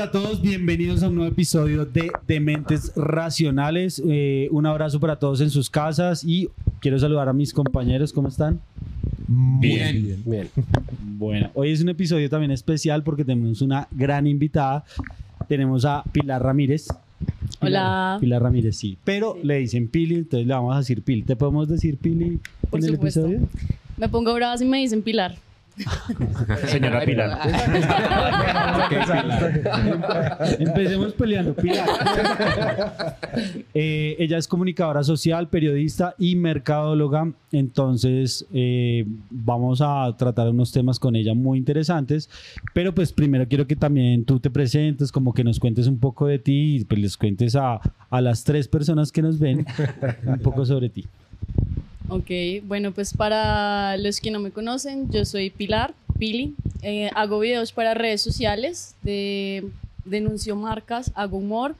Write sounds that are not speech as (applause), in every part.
hola para todos, bienvenidos a un nuevo episodio de Dementes Racionales. Eh, un abrazo para todos en sus casas y quiero saludar a mis compañeros, ¿cómo están? Bien. Bien. Bueno, hoy es un episodio también especial porque tenemos una gran invitada. Tenemos a Pilar Ramírez. Pilar- Hola. Pilar Ramírez, sí. Pero le dicen Pili, entonces le vamos a decir Pili. ¿Te podemos decir Pili Por en el supuesto. episodio? Me pongo brava si me dicen Pilar. (laughs) Señora Pilar. (laughs) Empecemos peleando. Pilar. Eh, ella es comunicadora social, periodista y mercadóloga. Entonces, eh, vamos a tratar unos temas con ella muy interesantes. Pero, pues, primero quiero que también tú te presentes, como que nos cuentes un poco de ti y pues les cuentes a, a las tres personas que nos ven un poco sobre ti. Ok, bueno, pues para los que no me conocen, yo soy Pilar, Pili. Eh, hago videos para redes sociales, de, denuncio marcas, hago humor.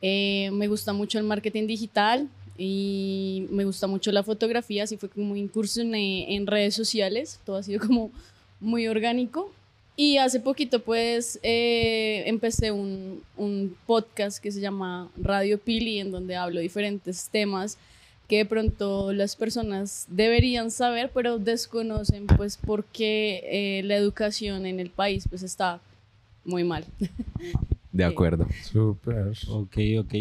Eh, me gusta mucho el marketing digital y me gusta mucho la fotografía, así fue como incursioné en redes sociales, todo ha sido como muy orgánico. Y hace poquito pues eh, empecé un, un podcast que se llama Radio Pili, en donde hablo diferentes temas que de pronto las personas deberían saber, pero desconocen pues porque eh, la educación en el país pues está muy mal. (laughs) De acuerdo. Súper. Ok, ok.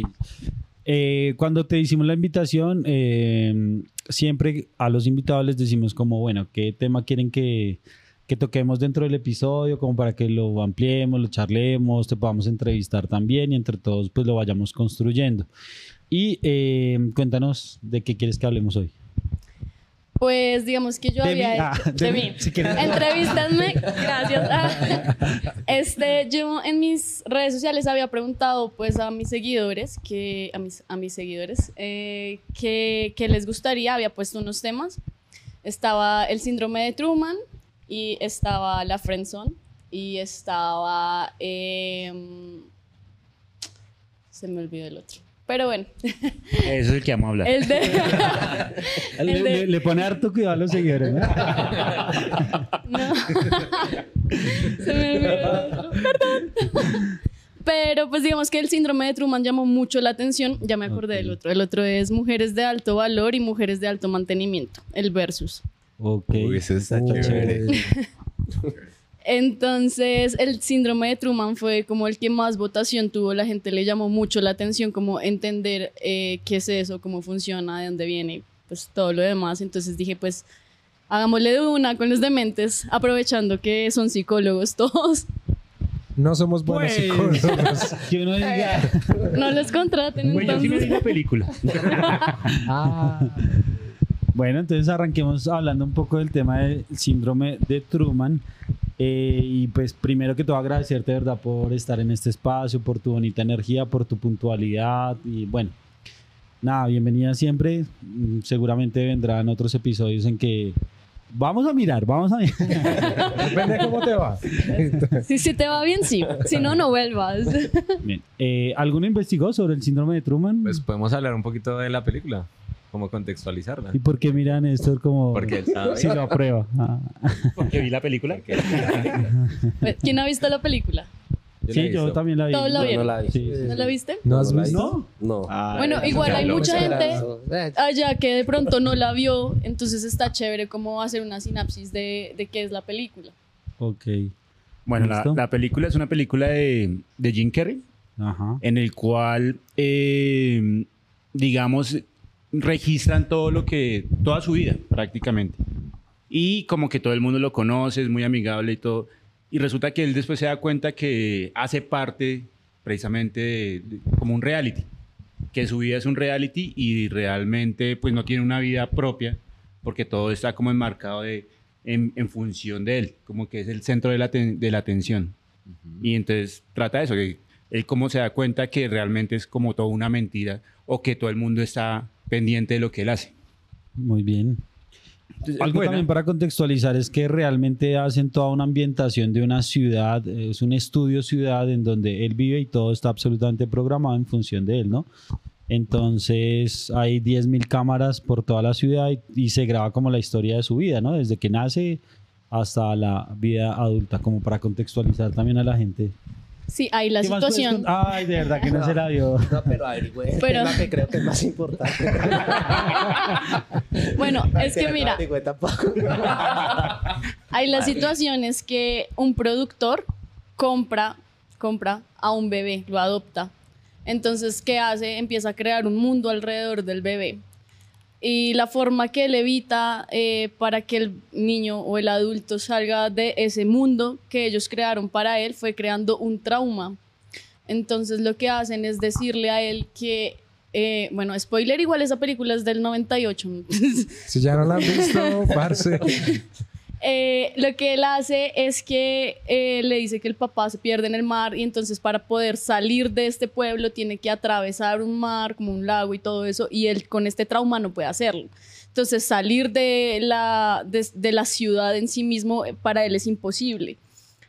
Eh, cuando te hicimos la invitación, eh, siempre a los invitados les decimos como, bueno, ¿qué tema quieren que, que toquemos dentro del episodio? Como para que lo ampliemos, lo charlemos, te podamos entrevistar también y entre todos pues lo vayamos construyendo. Y eh, cuéntanos de qué quieres que hablemos hoy. Pues digamos que yo De mí, había ah, de de mí, mí. si. Entrevístanme, gracias. (laughs) Ah, Este, yo en mis redes sociales había preguntado pues a mis seguidores, que, a mis, a mis seguidores, eh, que, que les gustaría, había puesto unos temas. Estaba el síndrome de Truman y estaba la friendzone y estaba... em, se me olvidó el otro. Pero bueno, Eso es el que vamos a hablar. el de... Le, (laughs) el de- le- le pone harto cuidado a los seguidores, ¿no? No. Se me olvidó el otro. Perdón. Pero pues digamos que el síndrome de Truman llamó mucho la atención. Ya me acordé del otro. El otro es mujeres de alto valor y mujeres de alto mantenimiento. El versus. Ok. Uy, ese está Uy. chévere. Entonces el síndrome de Truman fue como el que más votación tuvo. La gente le llamó mucho la atención como entender eh, qué es eso, cómo funciona, de dónde viene, pues todo lo demás. Entonces dije pues hagámosle de una con los dementes, aprovechando que son psicólogos (laughs) todos. No somos buenos Pues, psicólogos. (laughs) que uno diga, No los contraten Pues yo sí me entonces. la película. (laughs) Ah. Bueno, entonces arranquemos hablando un poco del tema del síndrome de Truman. Eh, y pues primero que todo agradecerte, de ¿verdad? Por estar en este espacio, por tu bonita energía, por tu puntualidad y bueno, nada, bienvenida siempre. Mm, Seguramente vendrán otros episodios en que vamos a mirar, vamos a mirar. (laughs) Depende de cómo te va. Si, si te va bien, sí. Si no, no vuelvas. Bien. Eh, ¿Alguno investigó sobre el síndrome de Truman? Pues podemos hablar un poquito de la película, como contextualizarla. ¿Y por qué miran esto como Porque él sabe. (laughs) si lo aprueba? Ah. Porque vi la película. (laughs) ¿Quién ha visto la película? Yo Sí, yo también la vi. Todos la No, la vi. Sí. ¿No la viste? ¿No has la visto? No. Ah, Bueno, igual hay mucha gente allá que de pronto no la vio, entonces está chévere como hacer una sinapsis de, de qué es la película. Ok. Bueno, la, película es una película de, de Jim Carrey, Ajá. en el cual, eh, digamos, registran todo lo que, toda su vida prácticamente. Y como que todo el mundo lo conoce, es muy amigable y todo. Y resulta que él después se da cuenta que hace parte precisamente de- de- como un reality, que su vida es un reality y realmente pues no tiene una vida propia porque todo está como enmarcado de, en, en función de él, como que es el centro de la, aten- de la atención. Y entonces trata eso, que él como se da cuenta que realmente es como toda una mentira o que todo el mundo está pendiente de lo que él hace. Muy bien. Algo buena. también para contextualizar es que realmente hacen toda una ambientación de una ciudad, es un estudio ciudad en donde él vive y todo está absolutamente programado en función de él, ¿no? Entonces hay 10.000 cámaras por toda la ciudad y, y se graba como la historia de su vida, ¿no? Desde que nace hasta la vida adulta, como para contextualizar también a la gente Sí, ahí la ¿Qué más puedes situación. Ay, de verdad que no, se la vio. No, pero averigüe Pero- tema que creo que es más importante. (laughs) Bueno, es que no mira, averigüe tampoco. Hay la situación es que un productor compra, compra a un bebé, lo adopta. Entonces, ¿qué hace? Empieza a crear un mundo alrededor del bebé. Y la forma que él evita eh, para que el niño o el adulto salga de ese mundo que ellos crearon para él fue creando un trauma. Entonces lo que hacen es decirle a él que, eh, bueno, spoiler, igual esa película es del 98. Si ya no la han visto, parce. (laughs) Eh, lo que él hace es que eh, le dice que el papá se pierde en el mar y entonces para poder salir de este pueblo tiene que atravesar un mar, como un lago y todo eso, y él con este trauma no puede hacerlo. Entonces salir de la, de, de la ciudad en sí mismo eh, para él es imposible.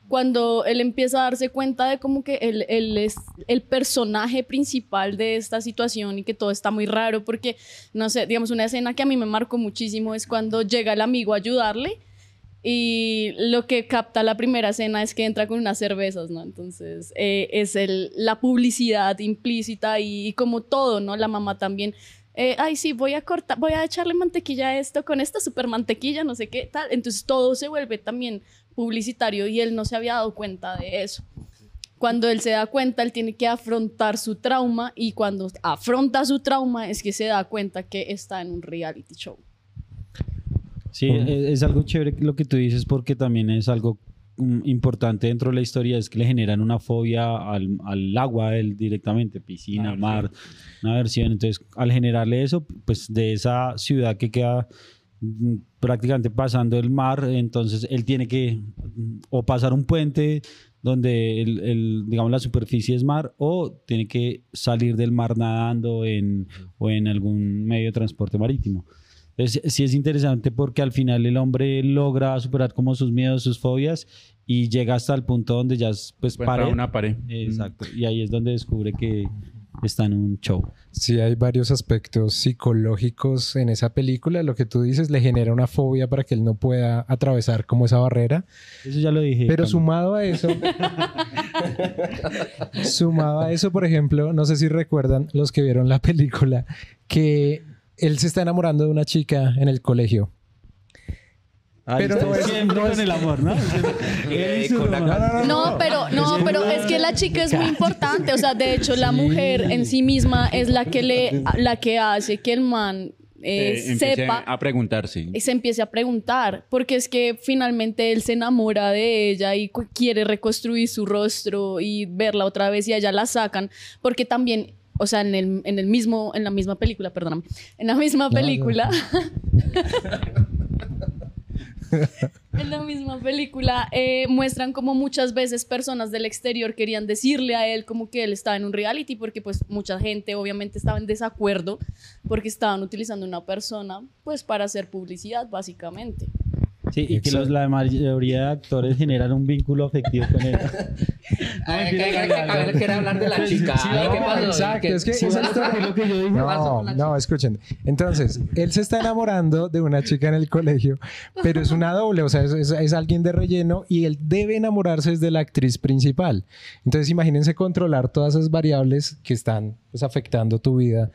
Cuando él empieza a darse cuenta de como que él, él es el personaje principal de esta situación y que todo está muy raro porque, no sé, digamos, una escena que a mí me marcó muchísimo es cuando llega el amigo a ayudarle y lo que capta la primera escena es que entra con unas cervezas, ¿no? Entonces eh, es el, la publicidad implícita y, y como todo, ¿no? La mamá también. eh, Ay, sí, voy a cortar, voy a echarle mantequilla a esto con esta super mantequilla, no sé qué tal. Entonces todo se vuelve también publicitario y él no se había dado cuenta de eso. Cuando él se da cuenta, él tiene que afrontar su trauma y cuando afronta su trauma es que se da cuenta que está en un reality show. Sí, e- es algo chévere lo que tú dices porque también es algo mm, importante dentro de la historia, es que le generan una fobia al, al agua él directamente, piscina, mar, una versión. Entonces, al generarle eso, pues de esa ciudad que queda mm, prácticamente pasando el mar, entonces él tiene que mm, o pasar un puente donde el, el, digamos la superficie es mar o tiene que salir del mar nadando en, o en algún medio de transporte marítimo. Entonces, sí es interesante porque al final el hombre logra superar como sus miedos, sus fobias y llega hasta el punto donde ya es pues pared. una pared. Exacto. Y ahí es donde descubre que está en un show. Sí, hay varios aspectos psicológicos en esa película. Lo que tú dices le genera una fobia para que él no pueda atravesar como esa barrera. Eso ya lo dije. Pero Camilo. sumado a eso, (laughs) sumado a eso, por ejemplo, no sé si recuerdan los que vieron la película, que él se está enamorando de una chica en el colegio. Pero no es, Siempre no con es- el amor, ¿no? No, pero no, pero es que la chica es muy importante, o sea, de hecho la mujer en sí misma es la que le la que hace que el man eh, Eh, sepa a preguntarse. y se empiece a preguntar, porque es que finalmente él se enamora de ella y quiere reconstruir su rostro y verla otra vez y a ella la sacan, porque también, o sea, en el, en el mismo, en la misma película, perdóname, en la misma película, (laughs) en la misma película eh, muestran como muchas veces personas del exterior querían decirle a él como que él estaba en un reality porque pues mucha gente obviamente estaba en desacuerdo porque estaban utilizando una persona pues para hacer publicidad básicamente. Sí, y que los- la mayoría de actores generan un vínculo afectivo con él. (laughs) A ver, que- hablar de la chica. Sí, Ay, ¿qué no, pasó? exacto, ¿Qué- es que sí, a- historia- lo que yo dije. No, no, escuchen. Entonces, él se está enamorando de una chica en el colegio, pero es una doble, o sea, es, es- es alguien de relleno y él debe enamorarse de la actriz principal. Entonces, imagínense controlar todas esas variables que están pues, afectando tu vida.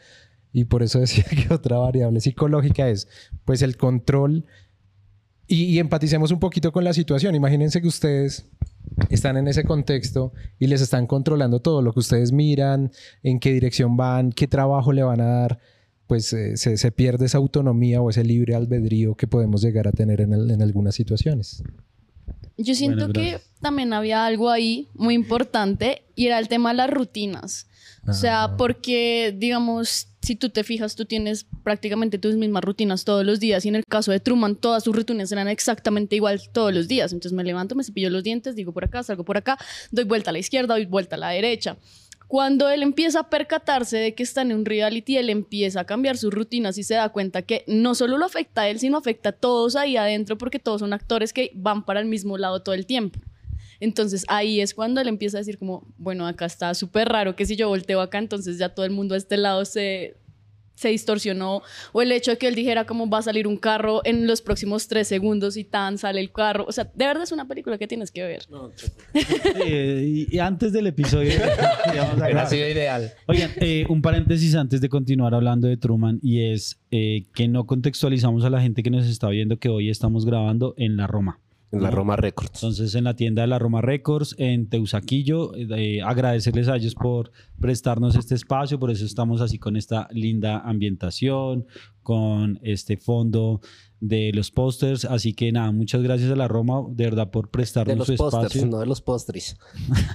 Y por eso decía (laughs) que otra variable psicológica es, pues, el control. Y, y empaticemos un poquito con la situación. Imagínense que ustedes están en ese contexto y les están controlando todo lo que ustedes miran, en qué dirección van, qué trabajo le van a dar, pues eh, se, se pierde esa autonomía o ese libre albedrío que podemos llegar a tener en, el- en algunas situaciones. Yo siento Bueno, que también había algo ahí muy importante y era el tema de las rutinas. O sea, porque, digamos, si tú te fijas, tú tienes prácticamente tus mismas rutinas todos los días y en el caso de Truman, todas sus rutinas eran exactamente igual todos los días. Entonces me levanto, me cepillo los dientes, digo por acá, salgo por acá, doy vuelta a la izquierda, doy vuelta a la derecha. Cuando él empieza a percatarse de que está en un reality, él empieza a cambiar sus rutinas y se da cuenta que no solo lo afecta a él, sino afecta a todos ahí adentro porque todos son actores que van para el mismo lado todo el tiempo. Entonces ahí es cuando él empieza a decir como, bueno, acá está súper raro que si yo volteo acá, entonces ya todo el mundo a este lado se, se distorsionó o el hecho de que él dijera cómo va a salir un carro en los próximos tres segundos y tan sale el carro. O sea, de verdad es una película que tienes que ver. (laughs) Sí, y, antes del episodio. (laughs) íbamos a Hubiera grabar. sido ideal. Oigan, eh, un paréntesis antes de continuar hablando de Truman y es eh, que no contextualizamos a la gente que nos está viendo que hoy estamos grabando en la Roma. En la Roma Records. Entonces, en la tienda de la Roma Records, en Teusaquillo, eh, agradecerles a ellos por prestarnos este espacio, por eso estamos así con esta linda ambientación, con este fondo de los pósters. Así que nada, muchas gracias a la Roma, de verdad, por De prestarnos los su pósters, espacio. no de los postres.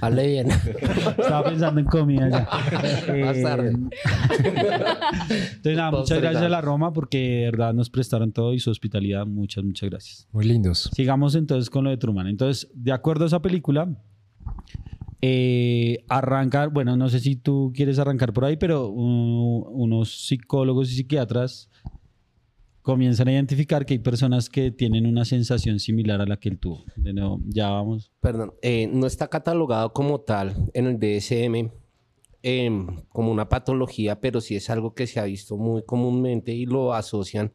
Hable bien. (laughs) Estaba pensando en comida ya. (laughs) Más Eh, tarde. Entonces, nada, muchas gracias a la Roma porque de verdad nos prestaron todo y su hospitalidad. Muchas, muchas gracias. Muy lindos. Sigamos entonces con lo de Truman. Entonces, de acuerdo a esa película, eh, arranca, bueno, no sé si tú quieres arrancar por ahí, pero uh, unos psicólogos y psiquiatras comienzan a identificar que hay personas que tienen una sensación similar a la que él tuvo. De nuevo, ya vamos. Perdón, eh, no está catalogado como tal en el DSM em, como una patología, pero sí es algo que se ha visto muy comúnmente y lo asocian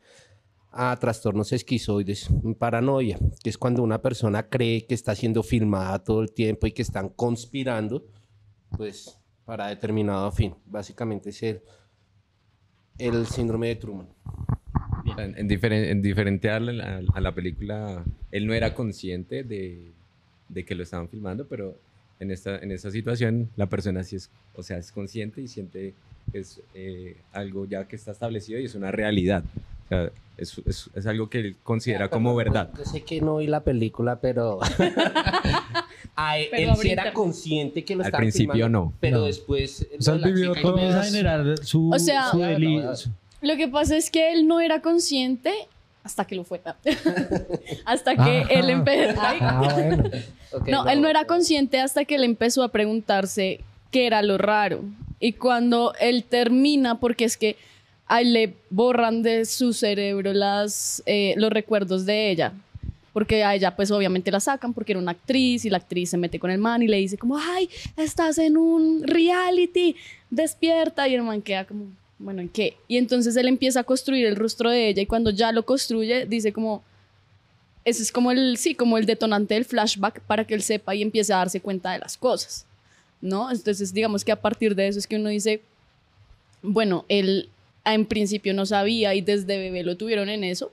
a trastornos esquizoides, paranoia, que es cuando una persona cree que está siendo filmada todo el tiempo y que están conspirando, pues para determinado fin. Básicamente es el, el síndrome de Truman. En, en diferen- en diferente a la, a la película, él no era consciente de, de que lo estaban filmando, pero en esta, en esta situación la persona sí es, o sea, es consciente y siente que es eh, algo ya que está establecido y es una realidad. O sea, es, es- es algo que él considera como verdad. Yo sé que no vi la película, pero... (laughs) A él, Pero él sí era consciente que lo Al estaban principio filmando, no. Pero No. después... O sea, él vivió todo su, O sea- su deli- Lo que pasa es que él no era consciente hasta que lo fue. (laughs) hasta que Ah. él empezó. Ah, bueno. (laughs) No, él no era consciente hasta que él empezó a preguntarse qué era lo raro. Y cuando él termina, porque es que a él le borran de su cerebro las, eh, los recuerdos de ella. Porque a ella, pues obviamente la sacan porque era una actriz y la actriz se mete con el man y le dice como, ay, estás en un reality, despierta. Y el man queda como, bueno, ¿en qué? Y entonces él empieza a construir el rostro de ella y cuando ya lo construye, dice como, ese es como el, sí, como el detonante del flashback para que él sepa y empiece a darse cuenta de las cosas, ¿no? Entonces, digamos que a partir de eso es que uno dice, bueno, él en principio no sabía y desde bebé lo tuvieron en eso,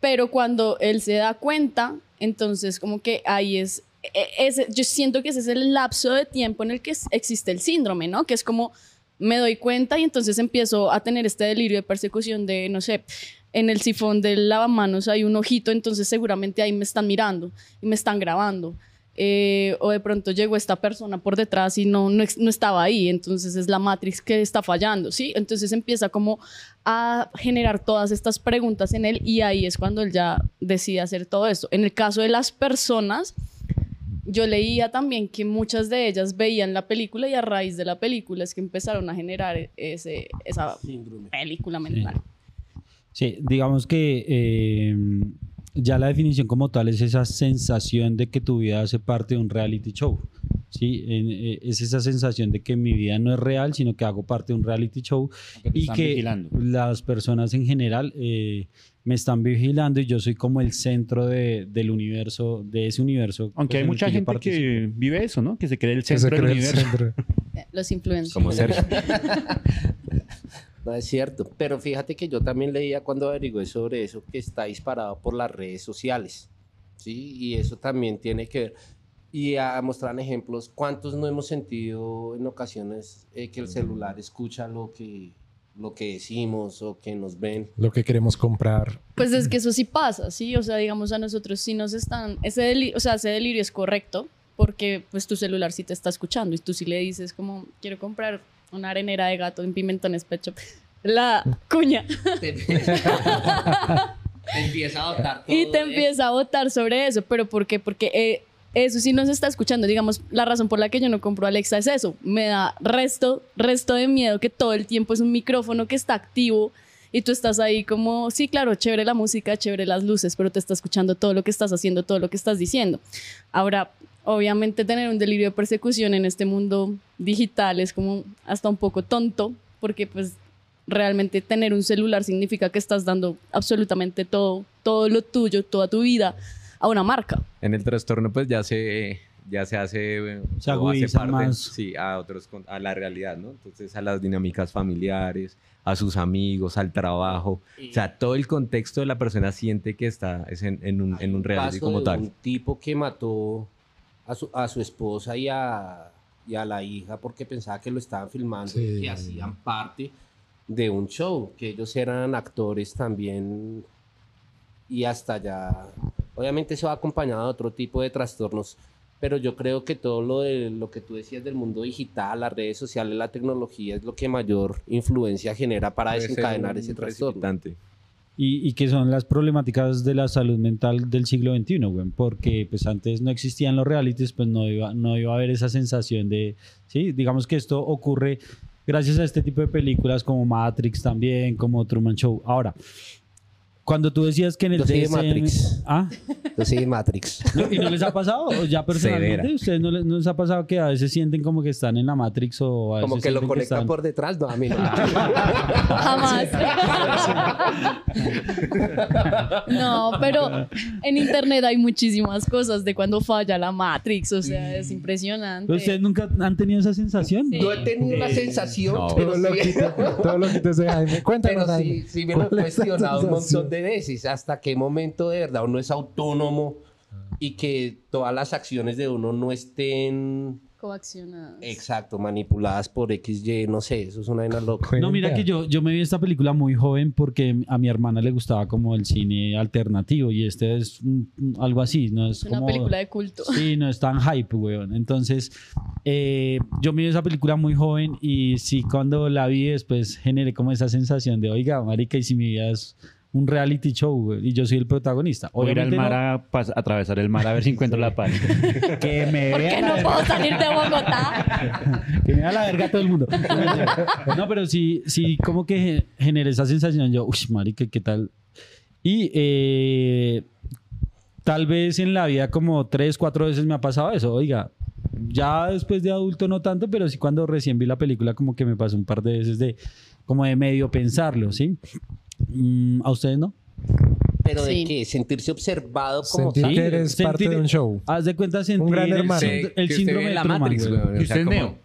pero cuando él se da cuenta, entonces como que ahí es, e- ese, yo siento que ese es el lapso de tiempo en el que es- existe el síndrome, ¿no? Que es como me doy cuenta y entonces empiezo a tener este delirio de persecución de, no sé, en el sifón del lavamanos hay un ojito, entonces seguramente ahí me están mirando y me están grabando. Eh, o de pronto llegó esta persona por detrás y no, no, no estaba ahí, entonces es la Matrix que está fallando, ¿sí? Entonces empieza como a generar todas estas preguntas en él y ahí es cuando él ya decide hacer todo esto. En el caso de las personas, yo leía también que muchas de ellas veían la película y a raíz de la película es que empezaron a generar ese, esa Síndrome. película mental. Sí, digamos que eh, ya la definición como tal es esa sensación de que tu vida hace parte de un reality show. Sí, En- eh, es esa sensación de que mi vida no es real, sino que hago parte de un reality show Que y que vigilando. las personas en general eh, me están vigilando y yo soy como el centro de- del universo, de ese universo. Aunque pues, hay mucha yo gente que vive eso, ¿no? Que se cree el Que se centro del cree el universo. centro. (laughs) Eh, Los influencers. Como Sergio. (laughs) No es cierto, pero fíjate que yo también leía cuando averigué sobre eso que está disparado por las redes sociales, ¿sí? Y eso también tiene que ver. Y a mostrar ejemplos, ¿cuántos no hemos sentido en ocasiones eh, que el celular escucha lo que, lo que decimos o que nos ven? Lo que queremos comprar. Pues es que eso sí pasa, ¿sí? O sea, digamos a nosotros sí nos están... Ese delirio, o sea, ese delirio es correcto porque pues tu celular sí te está escuchando y tú sí le dices como, quiero comprar una arenera de gato en Pimentones Pet Shop. La cuña. (laughs) Te empieza a dotar Y te empieza a votar sobre eso. ¿Pero por qué? Porque eh, eso sí nos está escuchando. Digamos, la razón por la que yo no compro Alexa es eso. Me da resto, resto de miedo que todo el tiempo es un micrófono que está activo y tú estás ahí como, sí, claro, chévere la música, chévere las luces, pero te está escuchando todo lo que estás haciendo, todo lo que estás diciendo. Ahora, obviamente tener un delirio de persecución en este mundo digital es como hasta un poco tonto, porque pues realmente tener un celular significa que estás dando absolutamente todo, todo lo tuyo, toda tu vida a una marca. En el trastorno pues ya se ya se hace Se hace parte, más. sí, a otros a la realidad, ¿no? Entonces a las dinámicas familiares, a sus amigos, al trabajo, o sea, todo el contexto de la persona siente que está es en, en un, en un reality como de tal. Un tipo que mató a su, a su esposa y a, y a la hija porque pensaba que lo estaban filmando y Sí. que hacían parte de un show, que ellos eran actores también y hasta ya. Obviamente eso va acompañado de otro tipo de trastornos, pero yo creo que todo lo de lo que tú decías del mundo digital, las redes sociales, la tecnología es lo que mayor influencia genera para desencadenar ese trastorno. Y, y que son las problemáticas de la salud mental del siglo XXI, güey, porque pues antes no existían los realities, pues no iba, no iba a haber esa sensación de, sí, digamos que esto ocurre gracias a este tipo de películas como Matrix también, como Truman Show. Ahora, cuando tú decías que en el Yo soy de DSM Matrix. ¿Ah? Yo sí, Matrix. (laughs) ¿No? ¿Y no les ha pasado? ¿O ya personalmente? Severa. ¿Ustedes no les, no les ha pasado que a veces sienten como que están en la Matrix o a Como veces que lo sienten conectan están- por detrás, no, a mí no. Jamás. no, pero en internet hay muchísimas cosas de cuando falla la Matrix, o sea, es impresionante. ¿Ustedes nunca han tenido esa sensación? Sí. No he tenido la sensación, No. pero Todo lo sí, quito, todo lo quito ese Jaime. Cuéntanos, pero Jaime. sí, sí me lo he ¿Cuál es la cuestionado un sensación? De veces. ¿Hasta qué momento de verdad uno es autónomo y que todas las acciones de uno no estén, Coaccionadas. exacto, manipuladas por XY? No sé, eso es una vaina loca. No, mira que yo, yo me vi esta película muy joven porque a mi hermana le gustaba como el cine alternativo y este es un- un- algo así, ¿no? Es Es una como... película de culto. Sí, no es tan hype, weón. Entonces, eh, yo me vi esa película muy joven y sí, cuando la vi después generé como esa sensación de, oiga, marica, y si mi vida es un reality show, y yo soy el protagonista. Voy a ir al mar no, a atravesar el mar a ver si encuentro la paz. (laughs) que me ¿Por qué no puedo salir de Bogotá? (laughs) que me da la verga todo el mundo. (laughs) No, pero sí, sí, como que ge- generé esa sensación. Yo, uy, marica, ¿qué tal? Y eh, tal vez en la vida como tres, cuatro veces me ha pasado eso. Oiga, ya después de adulto no tanto, pero sí cuando recién vi la película como que me pasó un par de veces de como de medio pensarlo, ¿sí? Mm, ¿A ustedes no? Pero de Sí. qué? Sentirse observado como Sentir tal. que eres sentir- parte de un show. Haz de cuenta sentir gran el hermano. el, usted síndrome de la Truman, Matrix, güey. Que O sea, usted es como- Neo.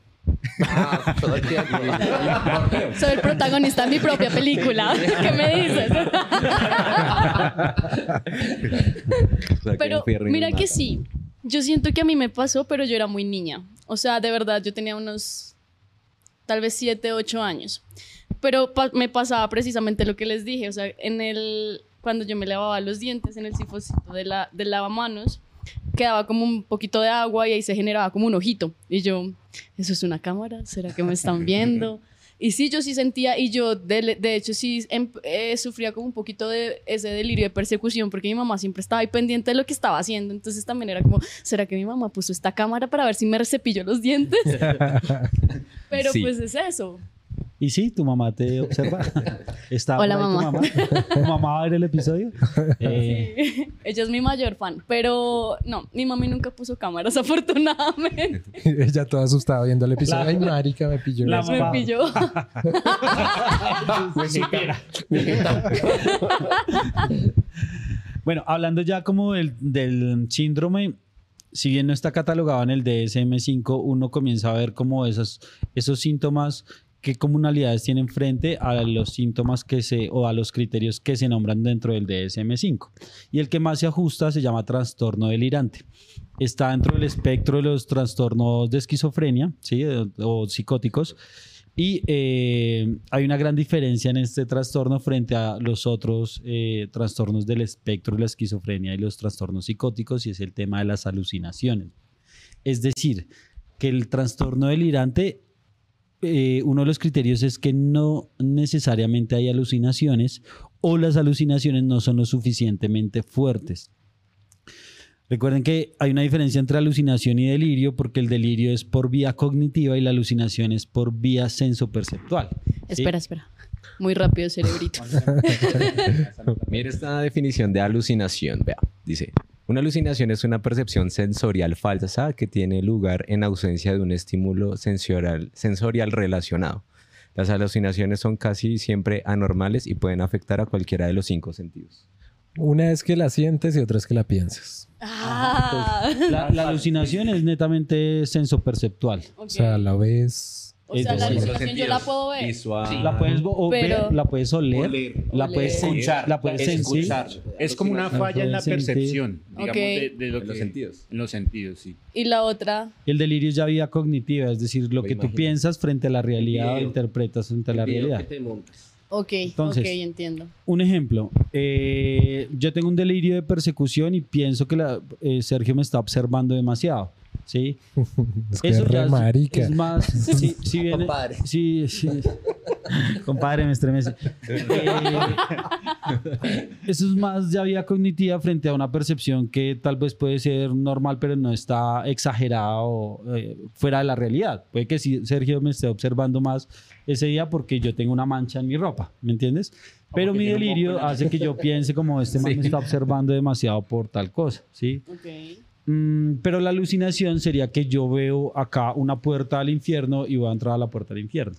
Ah, todo el tiempo. (laughs) Soy el protagonista de mi propia película. (laughs) (laughs) ¿Qué me dices? Pero el mira que sí. Yo siento que a mí me pasó, pero yo era muy niña. O sea, de verdad, yo tenía unos tal vez 7, 8 años. Pero pa- me pasaba precisamente lo que les dije. O sea, en el, cuando yo me lavaba los dientes en el sifoncito de la, del lavamanos, quedaba como un poquito de agua y ahí se generaba como un ojito. Y yo, ¿eso es una cámara? ¿Será que me están (laughs) viendo? Y sí, yo sí sentía, y yo de, de hecho sí em- eh, sufría como un poquito de ese delirio de persecución, porque mi mamá siempre estaba ahí pendiente de lo que estaba haciendo. Entonces también era como, ¿será que mi mamá puso esta cámara para ver si me cepillo los dientes? (laughs) Pero Sí. pues es eso. Y sí, tu mamá te observa. (laughs) Está Hola, mamá. Tu mamá. ¿Tu mamá va a ver el episodio? (laughs) Eh, Ella es mi mayor fan, pero no, mi mami nunca puso cámaras, (laughs) afortunadamente. Ella toda asustada viendo el episodio. La- Ay, marica, me pilló. La. Me mamá. pilló. Bueno, hablando ya como del, del síndrome, si bien no está catalogado en el DSM-5, uno comienza a ver como esos, esos síntomas, qué comunalidades tienen frente a los síntomas que se, o a los criterios que se nombran dentro del DSM-5. Y el que más se ajusta se llama trastorno delirante. Está dentro del espectro de los trastornos de esquizofrenia, ¿sí? o, psicóticos. Y eh, hay una gran diferencia en este trastorno frente a los otros eh, trastornos del espectro de la esquizofrenia y los trastornos psicóticos, y es el tema de las alucinaciones. Es decir, que el trastorno delirante, eh, uno de los criterios es que no necesariamente hay alucinaciones o las alucinaciones no son lo suficientemente fuertes. Recuerden que hay una diferencia entre alucinación y delirio porque el delirio es por vía cognitiva y la alucinación es por vía sensoperceptual. ¿sí? Espera, espera. Muy rápido, cerebrito. (laughs) Mira esta definición de alucinación. Vea, dice: Una alucinación es una percepción sensorial falsa que tiene lugar en ausencia de un estímulo sensorial, sensorial relacionado. Las alucinaciones son casi siempre anormales y pueden afectar a cualquiera de los cinco sentidos. Una es que la sientes y otra es que la piensas. Ah. La, la alucinación es netamente sensoperceptual. Ok. O sea, la ves... O sea, la yo la puedo ver. Visual. La puedes o Pero- ver, la puedes oler, Oler. la Oler. puedes sentir, Escuchar. la puedes sentir. Escuchar. Es como una La falla en la sentir. percepción, digamos, Ok. de, de lo En los que- sentidos. En los sentidos, sí. Y la otra, El delirio es ya vida cognitiva, es decir, lo Me que tú imagino. piensas frente a la realidad o video. interpretas frente a la video realidad. que te montas. ok, Entonces- ok, entiendo. Un ejemplo, eh, yo tengo un delirio de persecución y pienso que la- eh, Sergio me está observando demasiado. ¿Sí? (laughs) Es que es re ya es- marica. es más, (laughs) si, si viene, Compadre. sí, sí. (laughs) compadre me estremece. Eh, eso es más ya vía cognitiva frente a una percepción que tal vez puede ser normal, pero no está exagerada o eh, fuera de la realidad. Puede que sí, Sergio me esté observando más ese día porque yo tengo una mancha en mi ropa, ¿me entiendes? Pero mi delirio hace que yo piense como este man me está observando demasiado por tal cosa, ¿sí? Ok. Mm, pero la alucinación sería que yo veo acá una puerta al infierno y voy a entrar a la puerta del infierno.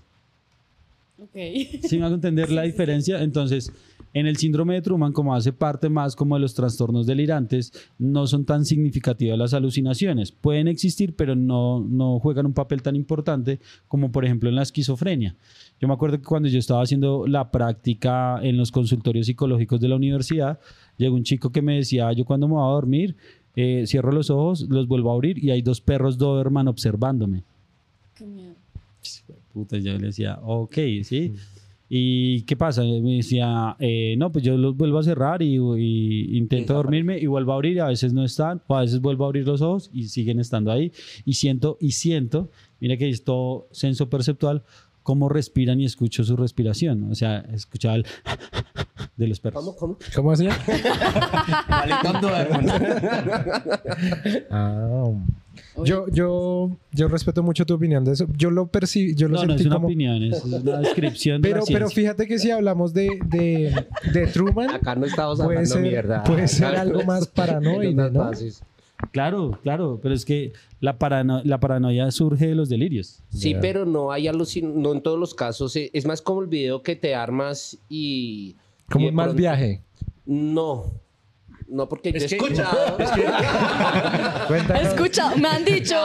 Ok. ¿Sí me hago entender (laughs) la diferencia? Entonces, en el síndrome de Truman, como hace parte más como de los trastornos delirantes, no son tan significativas las alucinaciones. Pueden existir, pero no, no juegan un papel tan importante como, por ejemplo, en la esquizofrenia. Yo me acuerdo que cuando yo estaba haciendo la práctica en los consultorios psicológicos de la universidad, llegó un chico que me decía, yo cuando me voy a dormir, eh, cierro los ojos, los vuelvo a abrir y hay dos perros Doberman observándome. Qué miedo. Puta, yo le decía, ok, sí. ¿Y qué pasa? Y Me decía, eh, no, pues yo los vuelvo a cerrar y, y intento dormirme y vuelvo a abrir, y a veces no están, o a veces vuelvo a abrir los ojos y siguen estando ahí. Y siento, y siento, mira que es todo senso perceptual, cómo respiran y escucho su respiración. O sea, escuchaba el (laughs) de los perros. ¿Cómo, cómo? ¿Cómo hacía? (laughs) Ah. Yo, yo, yo respeto mucho tu opinión de eso. Yo lo percibí, yo lo No, no sentí es una como... opinión, es una (laughs) descripción de Pero, la pero ciencia. fíjate que si hablamos de, de, de Truman, Acá no estamos puede hablando ser, mierda. puede ser algo más paranoide, ¿no? bases. Claro, claro, pero es que la, parano- la paranoia surge de los delirios. Sí, pero no hay alucin no en todos los casos. eh, Es más como el video que te armas y... Como un mal pronto- viaje. No. No, porque yo he (laughs) que- escuchado. (laughs) Cuéntanos. Escucha, me han dicho.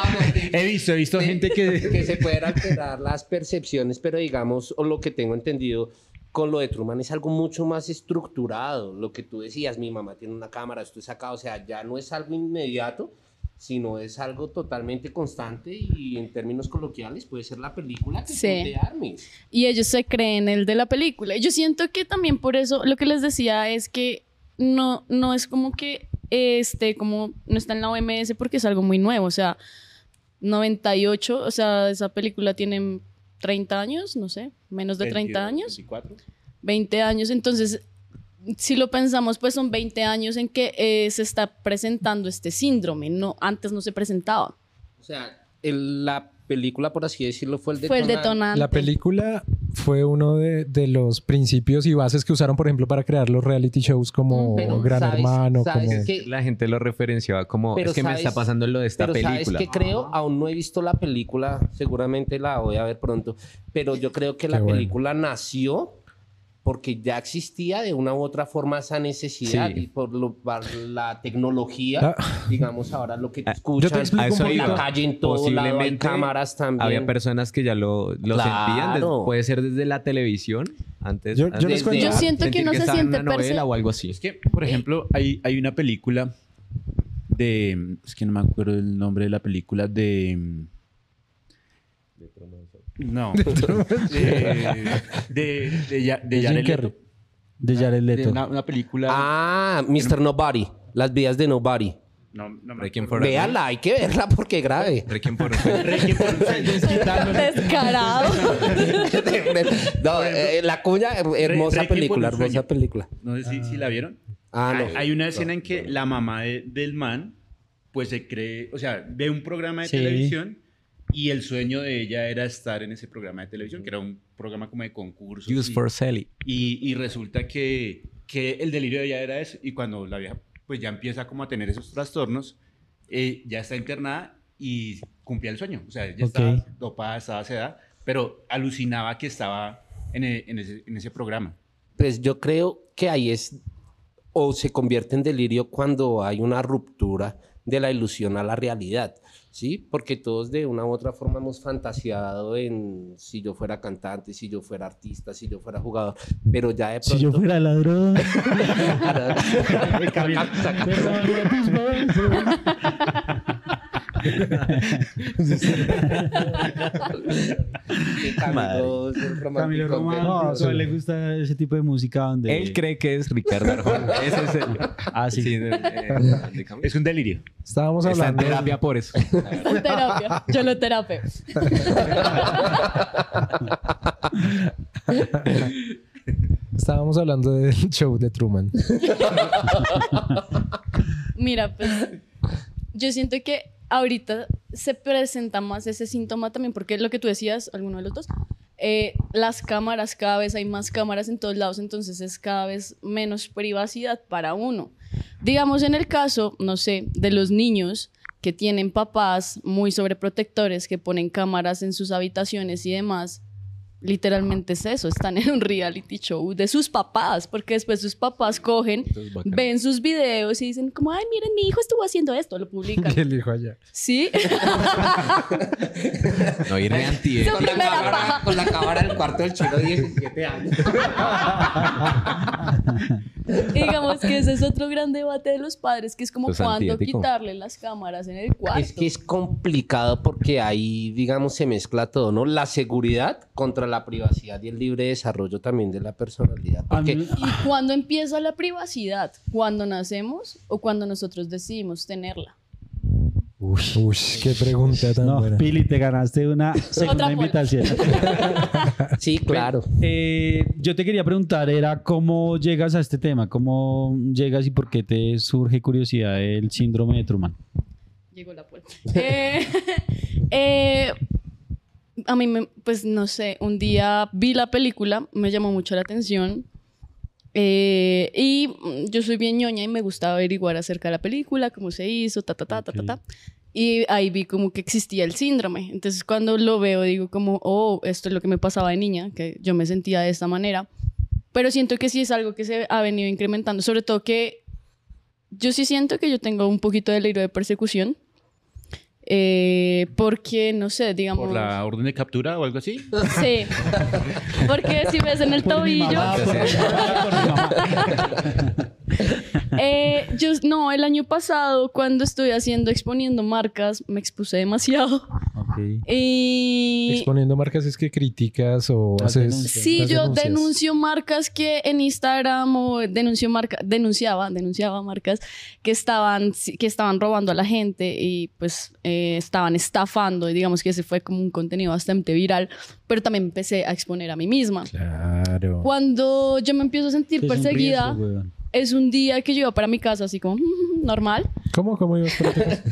He visto, he visto gente que... (laughs) que se pueden alterar las percepciones, pero digamos, o lo que tengo entendido con lo de Truman es algo mucho más estructurado. Lo que tú decías, mi mamá tiene una cámara, esto es acá, o sea, ya no es algo inmediato, sino es algo totalmente constante y en términos coloquiales puede ser la película que Sí. te armes. y ellos se creen el de la película. Yo siento que también por eso lo que les decía es que no, no es como que este, como no está en la OMS porque es algo muy nuevo. O sea, 98, o sea, esa película tiene 30 años, no sé, menos de 30 años, 24. 20 años. Entonces, si lo pensamos, pues son 20 años en que eh, se está presentando este síndrome. No, antes no se presentaba. O sea, el- la película, por así decirlo, fue el Fue el detonante. detonante. La película fue uno de, de los principios y bases que usaron, por ejemplo, para crear los reality shows como Pero, Gran ¿sabes- Hermano, sabes como... que- La gente lo referenciaba como, Pero es que me sabes- está pasando lo de esta pero película. ¿sabes qué creo? Aún no he visto la película, seguramente la voy a ver pronto, pero yo creo que la Qué bueno. película nació porque ya existía de una u otra forma esa necesidad Sí. y por, lo- por la tecnología, Ah. digamos ahora lo que te Ah, yo te escuchan A eso en la calle en todo lado, hay cámaras también. Había personas que ya lo, lo Claro. sentían, puede ser desde la televisión, antes, Yo- yo antes les de cuento- Yo siento que no se siente una novela o algo así. Es que, por ejemplo, hay, hay una película de... Es que no me acuerdo el nombre de la película de... No. (laughs) de, de, de, Ya- de De Jim Jared. Leto. De Jared De Leto. una, una película... Ah, Mr. Nobody, las vidas de Nobody. No, no me Requiem acuerdo. for a Véala, hay que verla porque grave. Requiem (laughs) (laughs) por. Requiem Sueño. Descarado. no, eh, la cuña, hermosa Requiem por película, hermosa película. No sé si, si la vieron. Ah, no. Hay, hay una escena en que la mamá de- del man, pues se cree, o sea, ve un programa de Sí. televisión y el sueño de ella era estar en ese programa de televisión, que era un programa como de concursos. Use y, for Sally. y, y resulta que, que el delirio de ella era eso. Y cuando la vieja, pues ya empieza como a tener esos trastornos, eh, ya está internada y cumplía el sueño. O sea, ya Ok. estaba dopada, estaba sedada. pero alucinaba que estaba en, e- en ese, en ese programa. Pues yo creo que ahí es o se convierte en delirio cuando hay una ruptura de la ilusión a la realidad, ¿sí? Porque todos de una u otra forma hemos fantaseado en si yo fuera cantante, si yo fuera artista, si yo fuera jugador, pero ya de pronto... Si yo fuera ladrón. (laughs) (laughs) Camilo Camilo Román, No, sí. ¿a él le gusta ese tipo de música donde Él cree que es Ricardo Arjona. Ese es el... Ah, sí. de- de. Es un delirio. Estábamos Está en hablando... terapia por eso. En terapia. Yo lo terapeo. Estábamos hablando del show de Truman. Mira, pues yo siento que ahorita se presenta más ese síntoma también, porque lo que tú decías, alguno de los dos, eh, las cámaras, cada vez hay más cámaras en todos lados, entonces es cada vez menos privacidad para uno. Digamos en el caso, no sé, de los niños que tienen papás muy sobreprotectores, que ponen cámaras en sus habitaciones y demás, literalmente es eso, están en un reality show de sus papás, porque después sus papás cogen, ven sus videos y dicen como, ay, miren, mi hijo estuvo haciendo esto, lo publican. (laughs) Y el hijo allá. ¿Sí? (laughs) No, ir de anti. Su primera paja. con la cámara del cuarto del chino 17 años. Y (laughs) digamos que ese es otro gran debate de los padres, que es como Pues cuándo quitarle las cámaras en el cuarto. Es que es complicado porque ahí, digamos, se mezcla todo, ¿no? La seguridad contra la privacidad y el libre desarrollo también de la personalidad. Porque mí- ¿Y cuándo empieza la privacidad? ¿Cuando nacemos o cuando nosotros decidimos tenerla? Uy, qué pregunta tan No, buena. Pili, te ganaste una (laughs) segunda invitación. (laughs) sí, claro. Eh, yo te quería preguntar, era cómo llegas a este tema, cómo llegas y por qué te surge curiosidad el síndrome de Truman. Llegó la puerta. (laughs) Eh, eh, a mí, me- pues no sé, un día vi la película, me llamó mucho la atención. eh, y yo soy bien ñoña y me gusta averiguar acerca de la película, cómo se hizo, ta, ta, ta, ta, ta, ta. Y ahí vi como que existía el síndrome. Entonces cuando lo veo digo como, oh, esto es lo que me pasaba de niña, que yo me sentía de esta manera. Pero siento que sí es algo que se ha venido incrementando, sobre todo que yo sí siento que yo tengo un poquito de delirio de persecución. Eh, porque, no sé, digamos... ¿Por la orden de captura o algo así? (laughs) Sí. Porque si ves en el Por mi tobillo... mamá, por mi mamá, por mi mamá. (laughs) Eh, yo, no, el año pasado, cuando estoy haciendo, exponiendo marcas, me expuse demasiado. Ok. Y... Exponiendo marcas es que criticas o Las haces. denuncias. Sí, las yo denuncias. denuncio marcas que en Instagram o denuncio marca, denunciaba, denunciaba marcas que estaban, que estaban robando a la gente y pues eh, estaban estafando y digamos que ese fue como un contenido bastante viral, pero también empecé a exponer a mí misma. Claro. Cuando yo me empiezo a sentir Es un perseguida, riesgo, weón. es un día que yo iba para mi casa así como normal. ¿Cómo? ¿Cómo ibas por atrás? (laughs)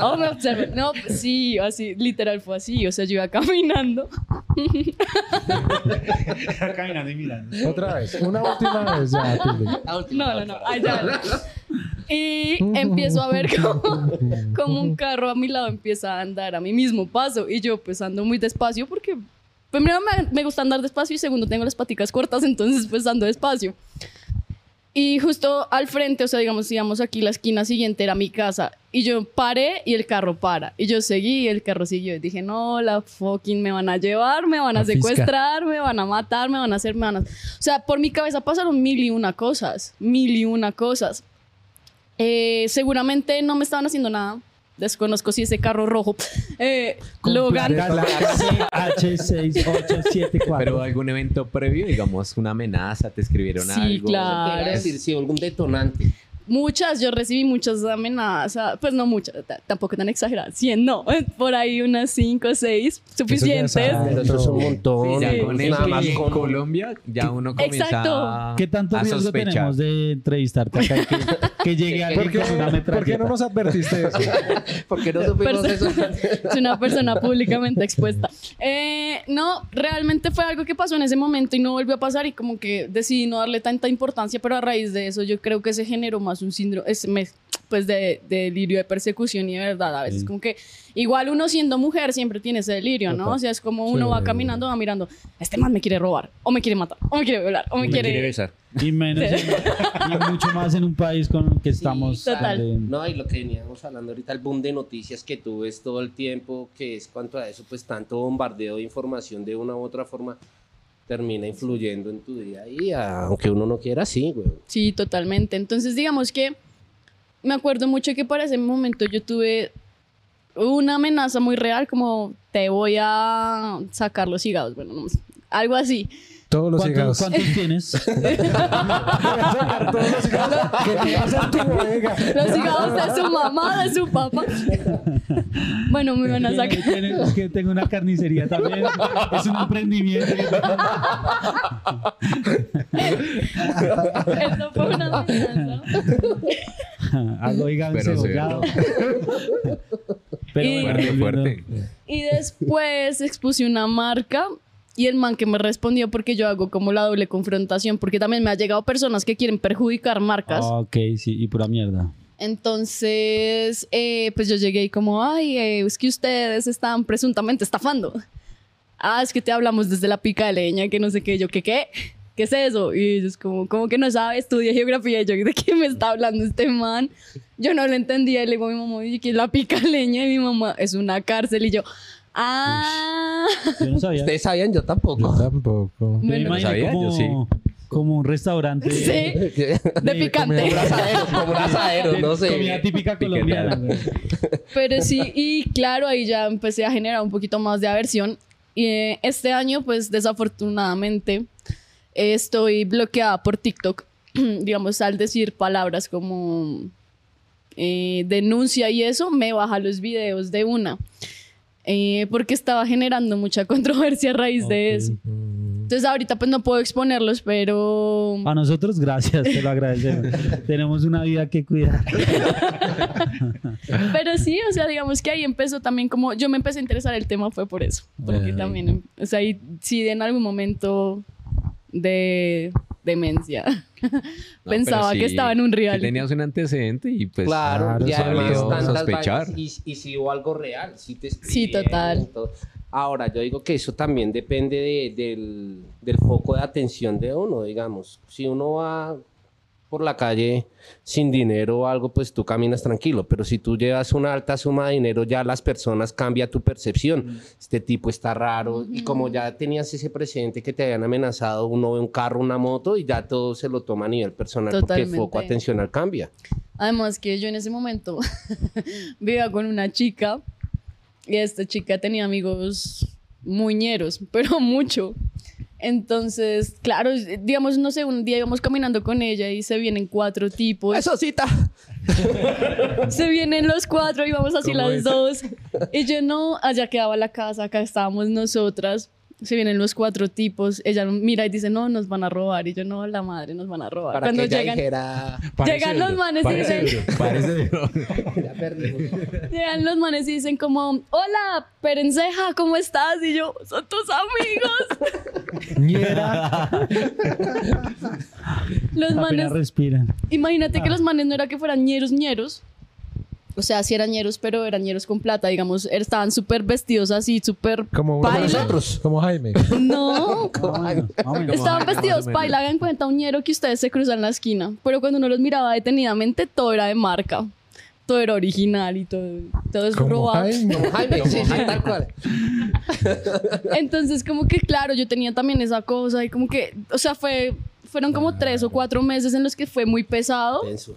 Oh, me observan. No, pues sí, así, literal fue así. O sea, yo iba caminando. Caminando y mirando. Otra vez. Una última vez ya, Pili. No, no, no. Ay, ya. Y empiezo a ver como, (laughs) como un carro a mi lado empieza a andar a mi mismo paso. Y yo pues ando muy despacio porque primero me, me gusta andar despacio y segundo tengo las paticas cortas, entonces pues ando despacio. Y justo al frente, o sea, digamos, digamos aquí la esquina siguiente era mi casa. Y yo paré y el carro para. Y yo seguí y el carro siguió. Y dije, no, la fucking me van a llevar, me van a La fisca. secuestrar, me van a matar, me van a hacer, me van a... O sea, por mi cabeza pasaron mil y una cosas. Mil y una cosas. Eh, seguramente no me estaban haciendo nada. Desconozco si ese carro rojo (laughs) eh, lo gané. H6874. Pero algún evento previo, digamos, una amenaza, te escribieron Sí, algo. claro. Iba a decir, sí, algún detonante. Muchas, yo recibí muchas amenazas, pues no muchas, tampoco tan exageradas, 100 no, por ahí unas 5 o 6 suficientes. Eso es un montón. Ya Sí, con sí, Nada más y en con- Colombia, ya uno comienza Exacto. a, ¿Qué tanto riesgo sospechar. tenemos de entrevistarte acá? Que, que (laughs) llegue alguien ¿Por qué, con una ¿Por qué metralleta. no nos advertiste eso? (laughs) ¿Por qué no supimos eso? (laughs) es una persona públicamente expuesta. Eh, no, realmente fue algo que pasó en ese momento y no volvió a pasar y como que decidí no darle tanta importancia, pero a raíz de eso yo creo que se generó más un síndrome, es- me- pues de, de delirio de persecución y de verdad. A veces Sí. como que igual uno siendo mujer siempre tiene ese delirio, ¿no? O sea, es como uno va caminando, va mirando, este man me quiere robar, o me quiere matar, o me quiere violar, o me, Me quiere... quiere besar. Y menos en- y mucho más en un país con el que estamos. total. donde- No, y lo que veníamos hablando ahorita, el boom de noticias que tú ves todo el tiempo, que es cuanto a eso, pues tanto bombardeo de información de una u otra forma termina influyendo en tu día a día, aunque uno no quiera, sí, güey. Sí, totalmente. Entonces, digamos que me acuerdo mucho que para ese momento yo tuve una amenaza muy real, como te voy a sacar los hígados, bueno, no, algo así. Todos los ¿Cuántos, hígados. cuántos tienes? (laughs) Todos los hígados que tienes en tu bodega. Los hígados de su mamá, de su papá. Bueno, me van a sacar. tiene- es que tengo una carnicería también. Es un emprendimiento. Eso fue una amenaza. Hago hígado Pero Y- bueno, fuerte. Y después expuse una marca y el man que me respondió porque yo hago como la doble confrontación, porque también me ha llegado personas que quieren perjudicar marcas. Ah, Ok, sí, y pura mierda. Entonces, eh, pues yo llegué y como, ay, eh, es que ustedes están presuntamente estafando. Ah, es que te hablamos desde la pica de leña, que no sé qué. Yo, ¿qué qué? ¿Qué es eso? Y ellos como, como que no sabe, estudia geografía. Y yo, ¿de qué me está hablando este man? Yo no lo entendía. Y le digo a mi mamá, oye, ¿qué es la pica de leña? Y mi mamá, es una cárcel. Y yo, ah. Yo no sabía. ¿Ustedes sabían? Yo Yo tampoco. tampoco. Yo me Bueno, imaginé sabía, como, yo sí. como un restaurante. Sí, de picante. un asadero, como un asadero, de no sé. Comida típica colombiana. Pero sí, y claro, ahí ya empecé a generar un poquito más de aversión. Y eh, este año, pues desafortunadamente, eh, estoy bloqueada por TikTok, (clears throat) digamos, al decir palabras como eh, denuncia y eso, me baja los videos de una. Eh, porque estaba generando mucha (laughs) controversia a raíz de eso. Entonces ahorita pues no puedo exponerlos, pero... A nosotros, gracias, te lo agradecemos. (laughs) Tenemos una vida que cuidar. (laughs) Pero sí, o sea, digamos que ahí empezó también como yo me empecé a interesar el tema fue por eso, porque también, o sea, y sí en algún momento de demencia (laughs) No, pensaba que estaba en un reality. tenías un antecedente y pues Claro, Claro, y eso además valió tantas sospechar. y, y si hubo algo real, si te Sí, total. todo. Ahora, yo digo que eso también depende de- del, del foco de atención de uno, digamos. Si uno va por la calle sin dinero o algo, pues tú caminas tranquilo, pero si tú llevas una alta suma de dinero, ya las personas cambia tu percepción. Este tipo está raro y como ya tenías ese precedente que te habían amenazado, uno ve un carro, una moto y ya todo se lo toma a nivel personal porque el foco Totalmente. atencional cambia. Además que yo en ese momento (laughs) vivía con una chica y esta chica tenía amigos muñeros, pero mucho. Entonces, claro, digamos, no sé, un día íbamos caminando con ella y se vienen cuatro tipos. ¡Eso cita! (laughs) Se vienen los cuatro y vamos así las dos. Y yo no, allá quedaba la casa, acá estábamos nosotras. Se vienen los cuatro tipos. Ella mira y dice, no, nos van a robar. Y yo, no, la madre, nos van a robar. Para Cuando que llegan, dijera, llegan los manes y dicen, parece (laughs) ya perdimos. llegan los manes y dicen como, hola, perenceja, ¿cómo estás? Y yo, son tus amigos. (laughs) Ñera. Los manes Apenas respiran. Imagínate que los manes no era que fueran ñeros ñeros. O sea, sí eran ñeros, pero eran ñeros con plata, digamos, estaban súper vestidos así, súper Como nosotros. Como Jaime. (laughs) No, (laughs) ah, bueno. estaban vestidos paila, hagan cuenta un ñero que ustedes se cruzan en la esquina, pero cuando uno los miraba detenidamente, todo era de marca, todo era original y todo, todo es Como robado. Jaime. (laughs) Como Jaime, sí, sí, tal cual. Entonces, como que claro, yo tenía también esa cosa y como que, o sea, fue, fueron como tres o cuatro meses en los que fue muy pesado. Tenso.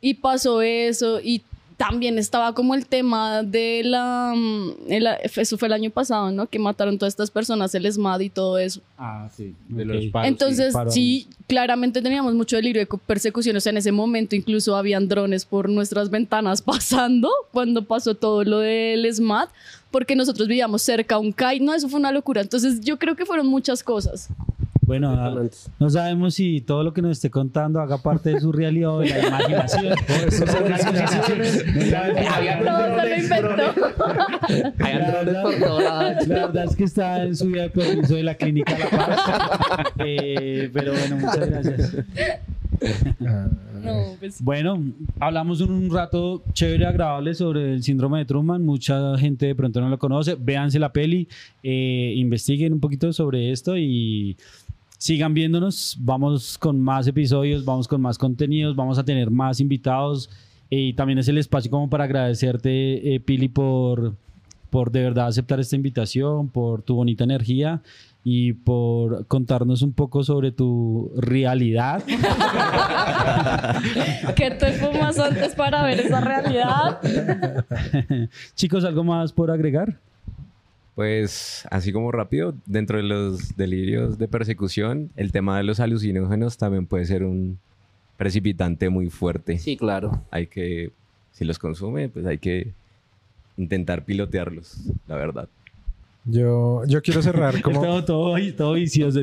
Y pasó eso y también estaba como el tema de la... mm, el- eso fue el año pasado, ¿no? Que mataron todas estas personas, el ESMAD y todo eso. Ah, sí. De Ok. los paros. Entonces, sí, claramente teníamos mucho delirio de persecución. O sea, en ese momento incluso habían drones por nuestras ventanas (laughs) pasando cuando pasó todo lo del ESMAD, porque nosotros vivíamos cerca a un CAI. No, eso fue una locura. Entonces, yo creo que fueron muchas cosas. Bueno, no sabemos si todo lo que nos esté contando haga parte de su realidad o de la imaginación. La verdad es que está en su vida de permiso de la clínica La Paz. Eh, pero bueno, muchas gracias. No, pues Bueno, hablamos un, un rato chévere, agradable sobre el síndrome de Truman. Mucha gente de pronto no lo conoce. Véanse la peli, eh, investiguen un poquito sobre esto y sigan viéndonos. Vamos con más episodios, vamos con más contenidos, vamos a tener más invitados. Y también es el espacio como para agradecerte, eh, Pili, por, por de verdad aceptar esta invitación, por tu bonita energía y por contarnos un poco sobre tu realidad. (laughs) ¿qué te fumas antes para ver esa realidad? (laughs) Chicos, ¿algo más por agregar? Pues así como rápido, dentro de los delirios de persecución, el tema de los alucinógenos también puede ser un precipitante muy fuerte. Sí, claro. Hay que, si los consume, pues hay que intentar pilotearlos, la verdad. Yo, yo quiero cerrar (laughs) como... Todo, todo, todo vicioso.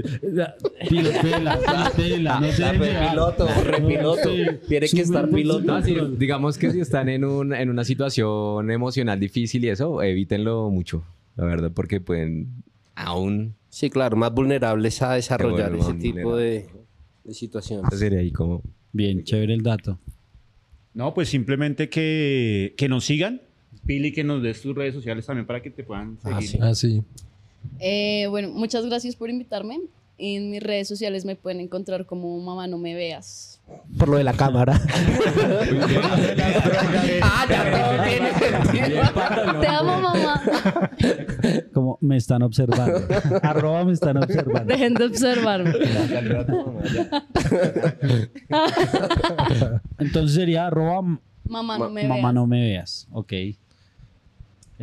Pilotela, pilotela, no sé. La repiloto, repiloto. Tiene que estar piloto. Digamos que si están en, un, en una situación emocional difícil y eso, evítenlo mucho, la verdad, porque pueden aún... Sí, claro, más vulnerables a desarrollar ese tipo de, de situaciones. Entonces sería ahí como... Bien, chévere el dato. No, pues simplemente que, que nos sigan. Pili, que nos des tus redes sociales también para que te puedan seguir. Ah, sí. Así. Eh, bueno, muchas gracias por invitarme. En mis redes sociales me pueden encontrar como Mamá No Me Veas. Por lo de la cámara. (laughs) ah, ya todo tiene Te amo, mamá. Como me están observando. (laughs) Arroba me están observando. Dejen de observarme. Entonces sería arroba Mamá No Me mamá Veas. no me veas. Ok.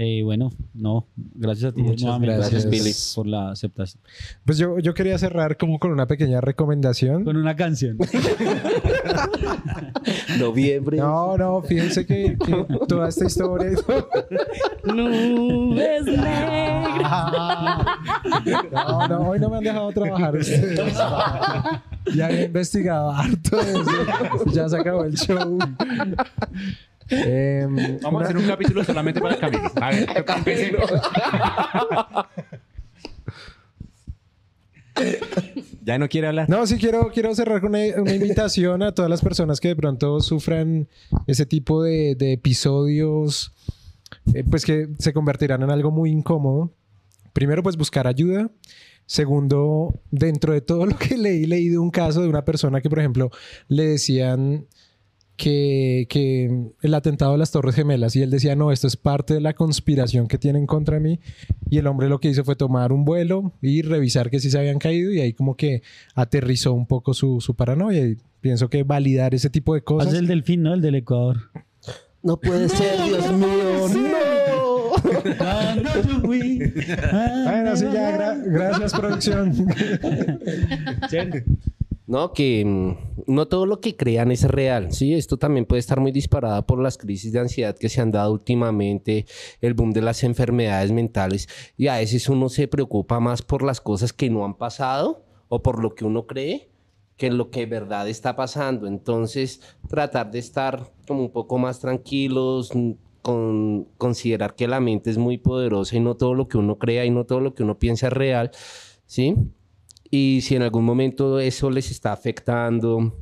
Eh, bueno, no, gracias a ti Muchas nuevamente gracias. Billy. por la aceptación. Pues yo, yo quería cerrar como con una pequeña recomendación. Con una canción. (laughs) Noviembre. No, no, fíjense que, que toda esta historia... Nubes negras. No, no, hoy no me han dejado trabajar ustedes. Ya he investigado harto de eso. Ya se acabó el show. Em, Vamos una- a hacer un capítulo solamente para Camilo. A ver, empecemos. Ya no quiere hablar. No, sí quiero, quiero cerrar con una, una invitación a todas las personas que de pronto sufran ese tipo de, de episodios, eh, pues que se convertirán en algo muy incómodo. Primero, pues buscar ayuda. Segundo, dentro de todo lo que leí, leí de un caso de una persona que, por ejemplo, le decían que, que el atentado de las Torres Gemelas y él decía, no, esto es parte de la conspiración que tienen contra mí. Y el hombre lo que hizo fue tomar un vuelo y revisar que sí se habían caído y ahí como que aterrizó un poco su, su paranoia. Y pienso que validar ese tipo de Es cosas. el delfín, ¿no? El del Ecuador. No puede ser, (laughs) Dios mío. No. (laughs) Bueno, sí, ya, gra- gracias producción. No, que mm, no todo lo que crean es real, ¿sí? Esto también puede estar muy disparada por las crisis de ansiedad que se han dado últimamente, el boom de las enfermedades mentales, y a veces uno se preocupa más por las cosas que no han pasado o por lo que uno cree que lo que de verdad está pasando. Entonces, tratar de estar como un poco más tranquilos, mm, con considerar que la mente es muy poderosa y no todo lo que uno crea y no todo lo que uno piensa es real, ¿sí? Y si en algún momento eso les está afectando,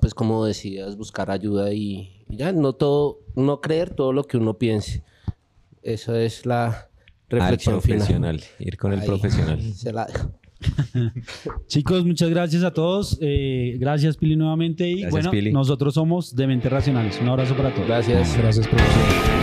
pues como decías, buscar ayuda y, y ya, no todo, no creer todo lo que uno piense. Eso es la Al reflexión final. profesional. Ir con el Ahí, profesional. Se la dejo. (laughs) Chicos, muchas gracias a todos. Eh, gracias, Pili, nuevamente. Y Gracias, bueno, Pili. nosotros somos Dementes Racionales. Un abrazo para todos. Gracias. Gracias, producción.